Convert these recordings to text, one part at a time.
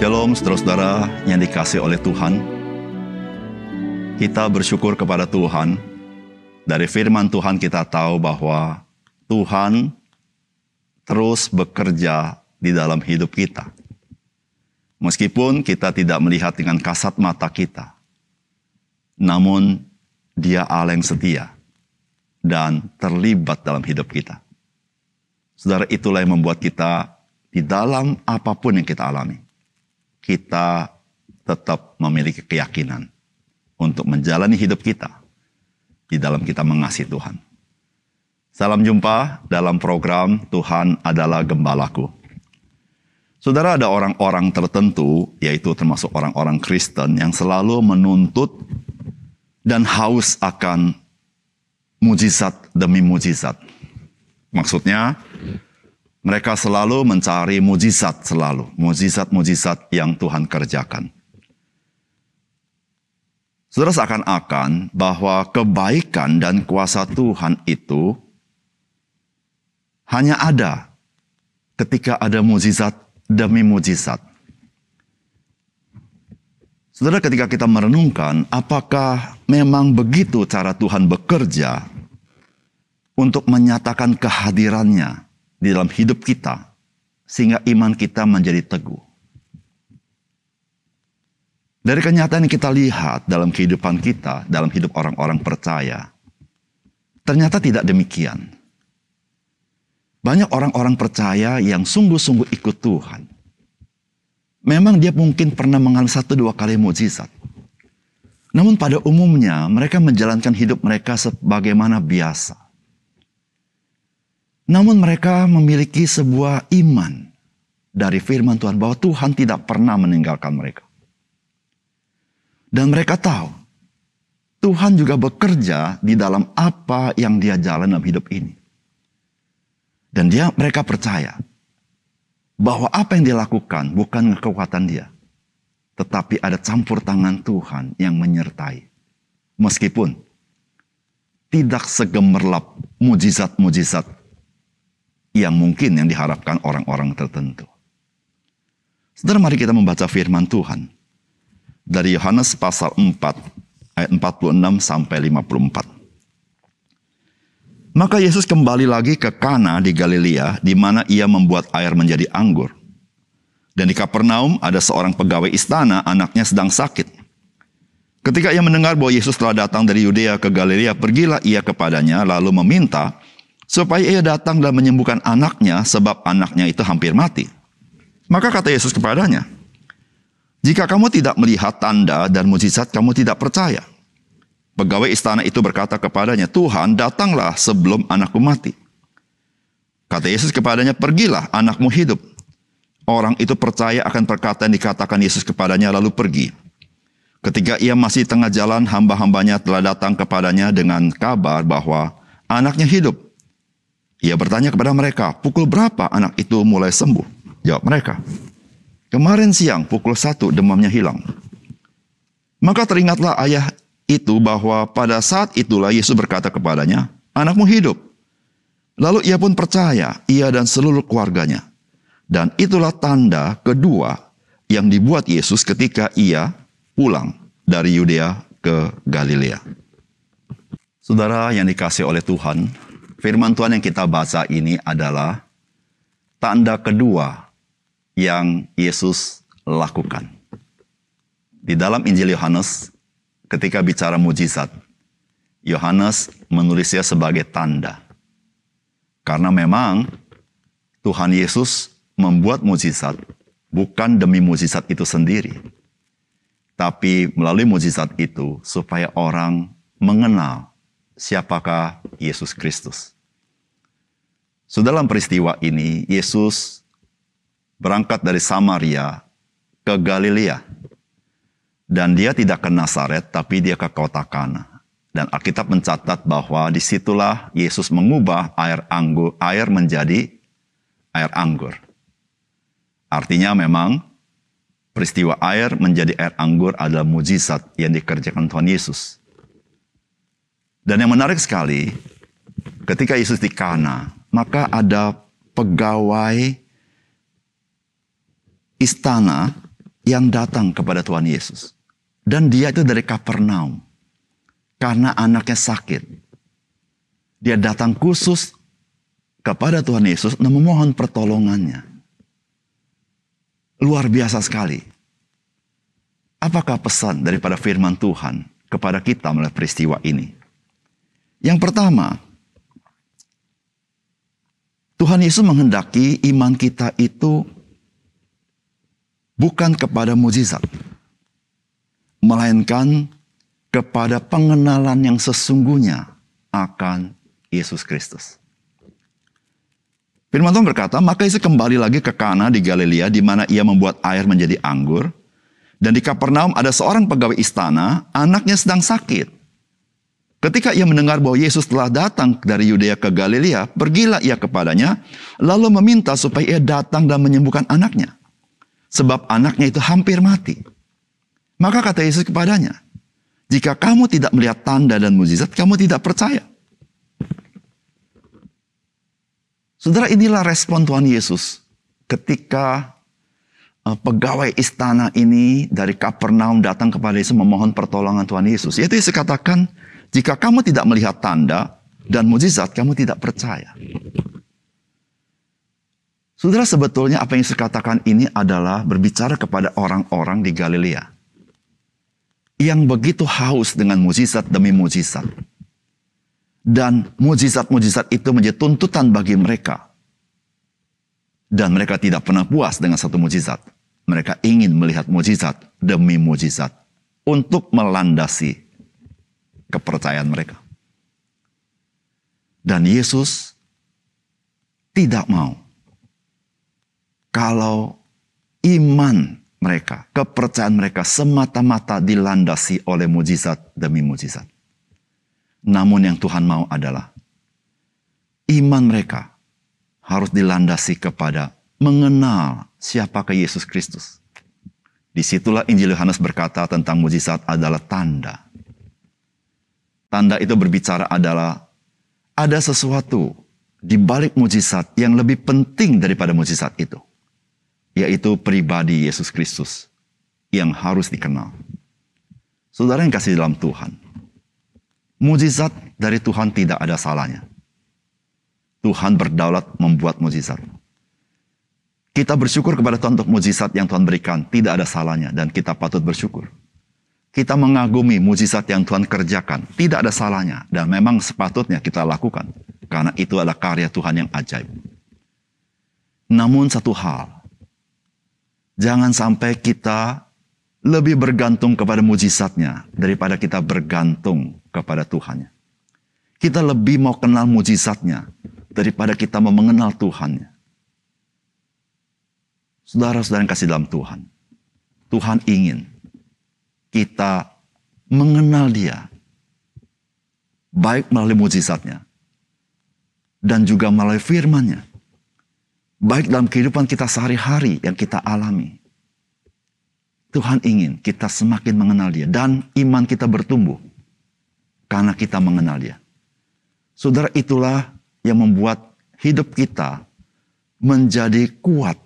Shalom saudara-saudara yang dikasih oleh Tuhan. Kita bersyukur kepada Tuhan. Dari firman Tuhan kita tahu bahwa Tuhan terus bekerja di dalam hidup kita. Meskipun kita tidak melihat dengan kasat mata kita. Namun dia Allah yang setia dan terlibat dalam hidup kita. Saudara itulah yang membuat kita di dalam apa pun yang kita alami kita tetap memiliki keyakinan untuk menjalani hidup kita di dalam kita mengasihi Tuhan. Salam jumpa dalam program Tuhan adalah Gembalaku. Saudara ada orang-orang tertentu, yaitu termasuk orang-orang Kristen yang selalu menuntut dan haus akan mujizat demi mujizat. Maksudnya, mereka selalu mencari mujizat selalu, mujizat-mujizat yang Tuhan kerjakan. Saudara seakan-akan bahwa kebaikan dan kuasa Tuhan itu hanya ada ketika ada mujizat demi mujizat. Saudara ketika kita merenungkan apakah memang begitu cara Tuhan bekerja untuk menyatakan kehadirannya di dalam hidup kita sehingga iman kita menjadi teguh. Dari kenyataan yang kita lihat dalam kehidupan kita, dalam hidup orang-orang percaya, ternyata tidak demikian. Banyak orang-orang percaya yang sungguh-sungguh ikut Tuhan. Memang dia mungkin pernah mengalami satu dua kali mujizat. Namun pada umumnya mereka menjalankan hidup mereka sebagaimana biasa. Namun mereka memiliki sebuah iman dari firman Tuhan bahwa Tuhan tidak pernah meninggalkan mereka. Dan mereka tahu Tuhan juga bekerja di dalam apa yang dia jalan dalam hidup ini. Dan dia mereka percaya bahwa apa yang dia lakukan bukan kekuatan dia, tetapi ada campur tangan Tuhan yang menyertai. Meskipun tidak segemerlap mujizat-mujizat yang mungkin yang diharapkan orang-orang tertentu. Saudara mari kita membaca firman Tuhan. Dari Yohanes pasal 4 ayat 46 sampai 54. Maka Yesus kembali lagi ke Kana di Galilea di mana ia membuat air menjadi anggur. Dan di Kapernaum ada seorang pegawai istana, anaknya sedang sakit. Ketika ia mendengar bahwa Yesus telah datang dari Yudea ke Galilea, pergilah ia kepadanya lalu meminta supaya ia datang dan menyembuhkan anaknya sebab anaknya itu hampir mati. Maka kata Yesus kepadanya, jika kamu tidak melihat tanda dan mujizat, kamu tidak percaya. Pegawai istana itu berkata kepadanya, Tuhan datanglah sebelum anakku mati. Kata Yesus kepadanya, pergilah anakmu hidup. Orang itu percaya akan perkataan dikatakan Yesus kepadanya lalu pergi. Ketika ia masih tengah jalan, hamba-hambanya telah datang kepadanya dengan kabar bahwa anaknya hidup. Ia bertanya kepada mereka, pukul berapa anak itu mulai sembuh? Jawab mereka, kemarin siang pukul satu demamnya hilang. Maka teringatlah ayah itu bahwa pada saat itulah Yesus berkata kepadanya, anakmu hidup. Lalu ia pun percaya, ia dan seluruh keluarganya. Dan itulah tanda kedua yang dibuat Yesus ketika ia pulang dari Yudea ke Galilea. Saudara yang dikasih oleh Tuhan, Firman Tuhan yang kita baca ini adalah tanda kedua yang Yesus lakukan. Di dalam Injil Yohanes, ketika bicara mujizat, Yohanes menulisnya sebagai tanda. Karena memang Tuhan Yesus membuat mujizat bukan demi mujizat itu sendiri, tapi melalui mujizat itu supaya orang mengenal siapakah Yesus Kristus. So dalam peristiwa ini, Yesus berangkat dari Samaria ke Galilea. Dan dia tidak ke Nazaret, tapi dia ke kota Kana. Dan Alkitab mencatat bahwa di situlah Yesus mengubah air anggur, air menjadi air anggur. Artinya memang peristiwa air menjadi air anggur adalah mujizat yang dikerjakan Tuhan Yesus. Dan yang menarik sekali, ketika Yesus di Kana, maka ada pegawai istana yang datang kepada Tuhan Yesus. Dan dia itu dari Kapernaum. Karena anaknya sakit. Dia datang khusus kepada Tuhan Yesus dan memohon pertolongannya. Luar biasa sekali. Apakah pesan daripada firman Tuhan kepada kita melalui peristiwa ini? Yang pertama, Tuhan Yesus menghendaki iman kita itu bukan kepada mujizat, melainkan kepada pengenalan yang sesungguhnya akan Yesus Kristus. Firman Tuhan berkata, maka Yesus kembali lagi ke Kana di Galilea di mana ia membuat air menjadi anggur. Dan di Kapernaum ada seorang pegawai istana, anaknya sedang sakit. Ketika ia mendengar bahwa Yesus telah datang dari Yudea ke Galilea, pergilah ia kepadanya, lalu meminta supaya ia datang dan menyembuhkan anaknya. Sebab anaknya itu hampir mati. Maka kata Yesus kepadanya, jika kamu tidak melihat tanda dan mujizat, kamu tidak percaya. Saudara, inilah respon Tuhan Yesus ketika uh, pegawai istana ini dari Kapernaum datang kepada Yesus memohon pertolongan Tuhan Yesus. Yaitu Yesus katakan, jika kamu tidak melihat tanda dan mujizat, kamu tidak percaya. Saudara, sebetulnya apa yang saya katakan ini adalah berbicara kepada orang-orang di Galilea. Yang begitu haus dengan mujizat demi mujizat. Dan mujizat-mujizat itu menjadi tuntutan bagi mereka. Dan mereka tidak pernah puas dengan satu mujizat. Mereka ingin melihat mujizat demi mujizat. Untuk melandasi kepercayaan mereka. Dan Yesus tidak mau kalau iman mereka, kepercayaan mereka semata-mata dilandasi oleh mujizat demi mujizat. Namun yang Tuhan mau adalah iman mereka harus dilandasi kepada mengenal siapakah Yesus Kristus. Di situlah Injil Yohanes berkata tentang mujizat adalah tanda Tanda itu berbicara adalah ada sesuatu di balik mujizat yang lebih penting daripada mujizat itu. Yaitu pribadi Yesus Kristus yang harus dikenal. Saudara yang kasih dalam Tuhan. Mujizat dari Tuhan tidak ada salahnya. Tuhan berdaulat membuat mujizat. Kita bersyukur kepada Tuhan untuk mujizat yang Tuhan berikan. Tidak ada salahnya dan kita patut bersyukur. Kita mengagumi mujizat yang Tuhan kerjakan. Tidak ada salahnya. Dan memang sepatutnya kita lakukan. Karena itu adalah karya Tuhan yang ajaib. Namun satu hal. Jangan sampai kita lebih bergantung kepada mujizatnya daripada kita bergantung kepada Tuhannya. Kita lebih mau kenal mujizatnya daripada kita mau mengenal Tuhannya. Saudara-saudara yang kasih dalam Tuhan. Tuhan ingin kita mengenal dia. Baik melalui mujizatnya. Dan juga melalui firmannya. Baik dalam kehidupan kita sehari-hari yang kita alami. Tuhan ingin kita semakin mengenal dia. Dan iman kita bertumbuh. Karena kita mengenal dia. Saudara itulah yang membuat hidup kita menjadi kuat.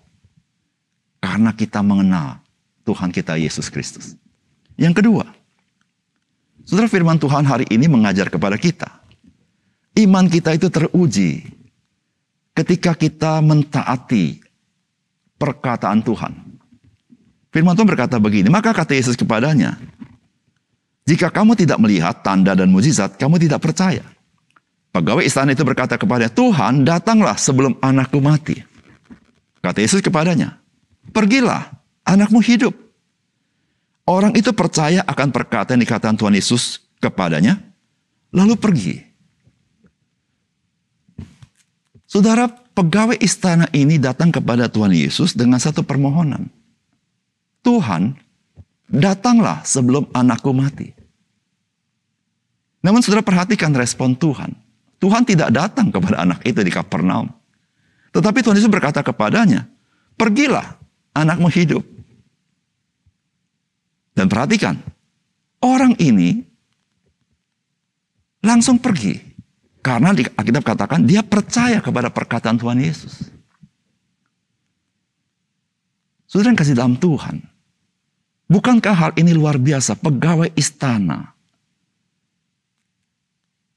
Karena kita mengenal Tuhan kita Yesus Kristus. Yang kedua, saudara firman Tuhan hari ini mengajar kepada kita. Iman kita itu teruji ketika kita mentaati perkataan Tuhan. Firman Tuhan berkata begini, maka kata Yesus kepadanya, jika kamu tidak melihat tanda dan mujizat, kamu tidak percaya. Pegawai istana itu berkata kepada Tuhan, datanglah sebelum anakku mati. Kata Yesus kepadanya, pergilah, anakmu hidup. Orang itu percaya akan perkataan dikatakan Tuhan Yesus kepadanya, lalu pergi. Saudara, pegawai istana ini datang kepada Tuhan Yesus dengan satu permohonan. Tuhan, datanglah sebelum anakku mati. Namun saudara perhatikan respon Tuhan. Tuhan tidak datang kepada anak itu di Kapernaum. Tetapi Tuhan Yesus berkata kepadanya, pergilah, anakmu hidup. Dan perhatikan, orang ini langsung pergi. Karena di Alkitab katakan dia percaya kepada perkataan Tuhan Yesus. Saudara yang kasih dalam Tuhan. Bukankah hal ini luar biasa? Pegawai istana.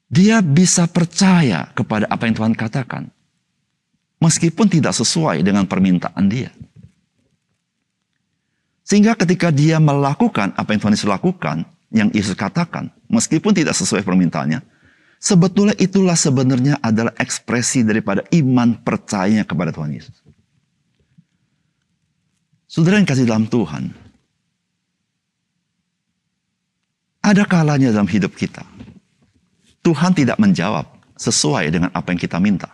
Dia bisa percaya kepada apa yang Tuhan katakan. Meskipun tidak sesuai dengan permintaan dia. Sehingga ketika dia melakukan apa yang Tuhan Yesus lakukan, yang Yesus katakan, meskipun tidak sesuai permintaannya, sebetulnya itulah sebenarnya adalah ekspresi daripada iman percayanya kepada Tuhan Yesus. Saudara yang kasih dalam Tuhan, ada kalanya dalam hidup kita, Tuhan tidak menjawab sesuai dengan apa yang kita minta.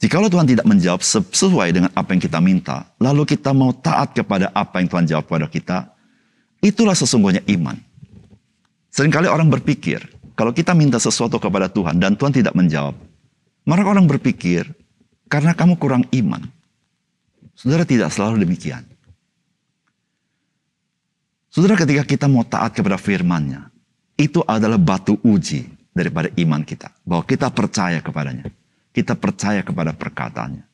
Jikalau Tuhan tidak menjawab sesuai dengan apa yang kita minta, lalu kita mau taat kepada apa yang Tuhan jawab kepada kita, itulah sesungguhnya iman. Seringkali orang berpikir, kalau kita minta sesuatu kepada Tuhan dan Tuhan tidak menjawab, maka orang berpikir, karena kamu kurang iman. Saudara tidak selalu demikian. Saudara ketika kita mau taat kepada firman-Nya, itu adalah batu uji daripada iman kita. Bahwa kita percaya kepadanya kita percaya kepada perkataannya.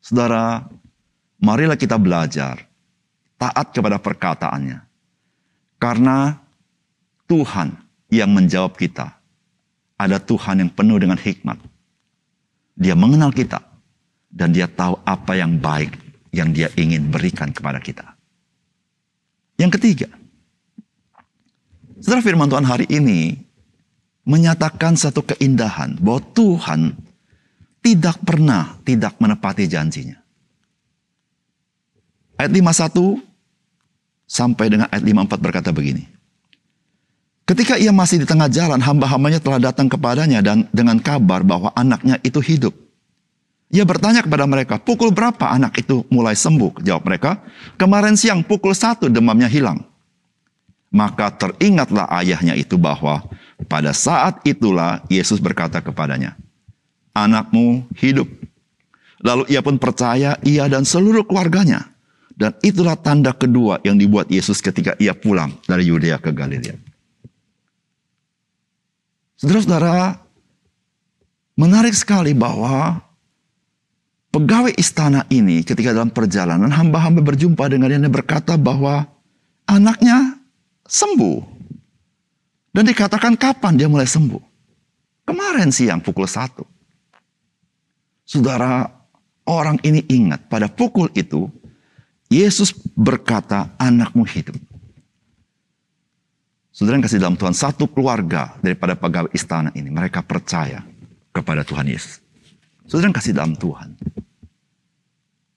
Saudara, marilah kita belajar taat kepada perkataannya. Karena Tuhan yang menjawab kita ada Tuhan yang penuh dengan hikmat. Dia mengenal kita dan dia tahu apa yang baik yang dia ingin berikan kepada kita. Yang ketiga, Saudara firman Tuhan hari ini menyatakan satu keindahan bahwa Tuhan tidak pernah tidak menepati janjinya. Ayat 51 sampai dengan ayat 54 berkata begini. Ketika ia masih di tengah jalan, hamba-hambanya telah datang kepadanya dan dengan kabar bahwa anaknya itu hidup. Ia bertanya kepada mereka, pukul berapa anak itu mulai sembuh? Jawab mereka, kemarin siang pukul satu demamnya hilang. Maka teringatlah ayahnya itu bahwa pada saat itulah Yesus berkata kepadanya, anakmu hidup. Lalu ia pun percaya ia dan seluruh keluarganya. Dan itulah tanda kedua yang dibuat Yesus ketika ia pulang dari Yudea ke Galilea. Saudara-saudara, menarik sekali bahwa pegawai istana ini ketika dalam perjalanan hamba-hamba berjumpa dengan dia berkata bahwa anaknya sembuh. Dan dikatakan kapan dia mulai sembuh? Kemarin siang pukul satu. Saudara, orang ini ingat pada pukul itu Yesus berkata, "Anakmu hidup." Saudara yang kasih dalam Tuhan, satu keluarga daripada pegawai istana ini, mereka percaya kepada Tuhan Yesus. Saudara yang kasih dalam Tuhan,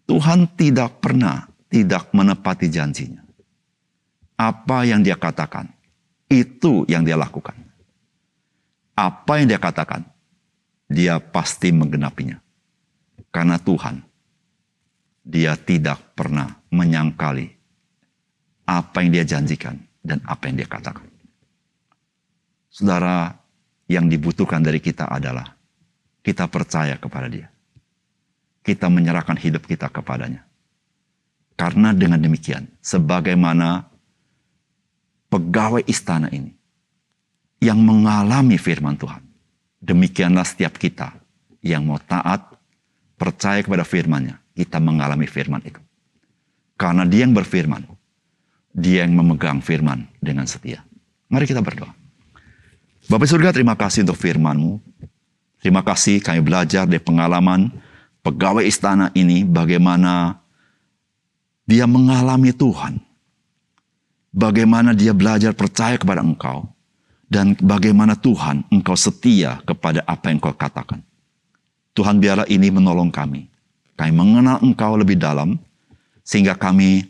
Tuhan tidak pernah tidak menepati janjinya. Apa yang dia katakan, itu yang dia lakukan. Apa yang dia katakan, dia pasti menggenapinya. Karena Tuhan, dia tidak pernah menyangkali apa yang dia janjikan dan apa yang dia katakan. Saudara, yang dibutuhkan dari kita adalah kita percaya kepada dia. Kita menyerahkan hidup kita kepadanya. Karena dengan demikian, sebagaimana pegawai istana ini yang mengalami firman Tuhan, demikianlah setiap kita yang mau taat percaya kepada firman-Nya, kita mengalami firman itu. Karena dia yang berfirman, dia yang memegang firman dengan setia. Mari kita berdoa. Bapak surga terima kasih untuk firman-Mu. Terima kasih kami belajar dari pengalaman pegawai istana ini bagaimana dia mengalami Tuhan. Bagaimana dia belajar percaya kepada Engkau. Dan bagaimana Tuhan Engkau setia kepada apa yang Engkau katakan. Tuhan biarlah ini menolong kami. Kami mengenal Engkau lebih dalam, sehingga kami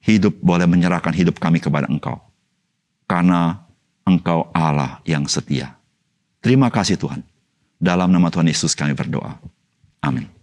hidup boleh menyerahkan hidup kami kepada Engkau. Karena Engkau Allah yang setia. Terima kasih Tuhan. Dalam nama Tuhan Yesus kami berdoa. Amin.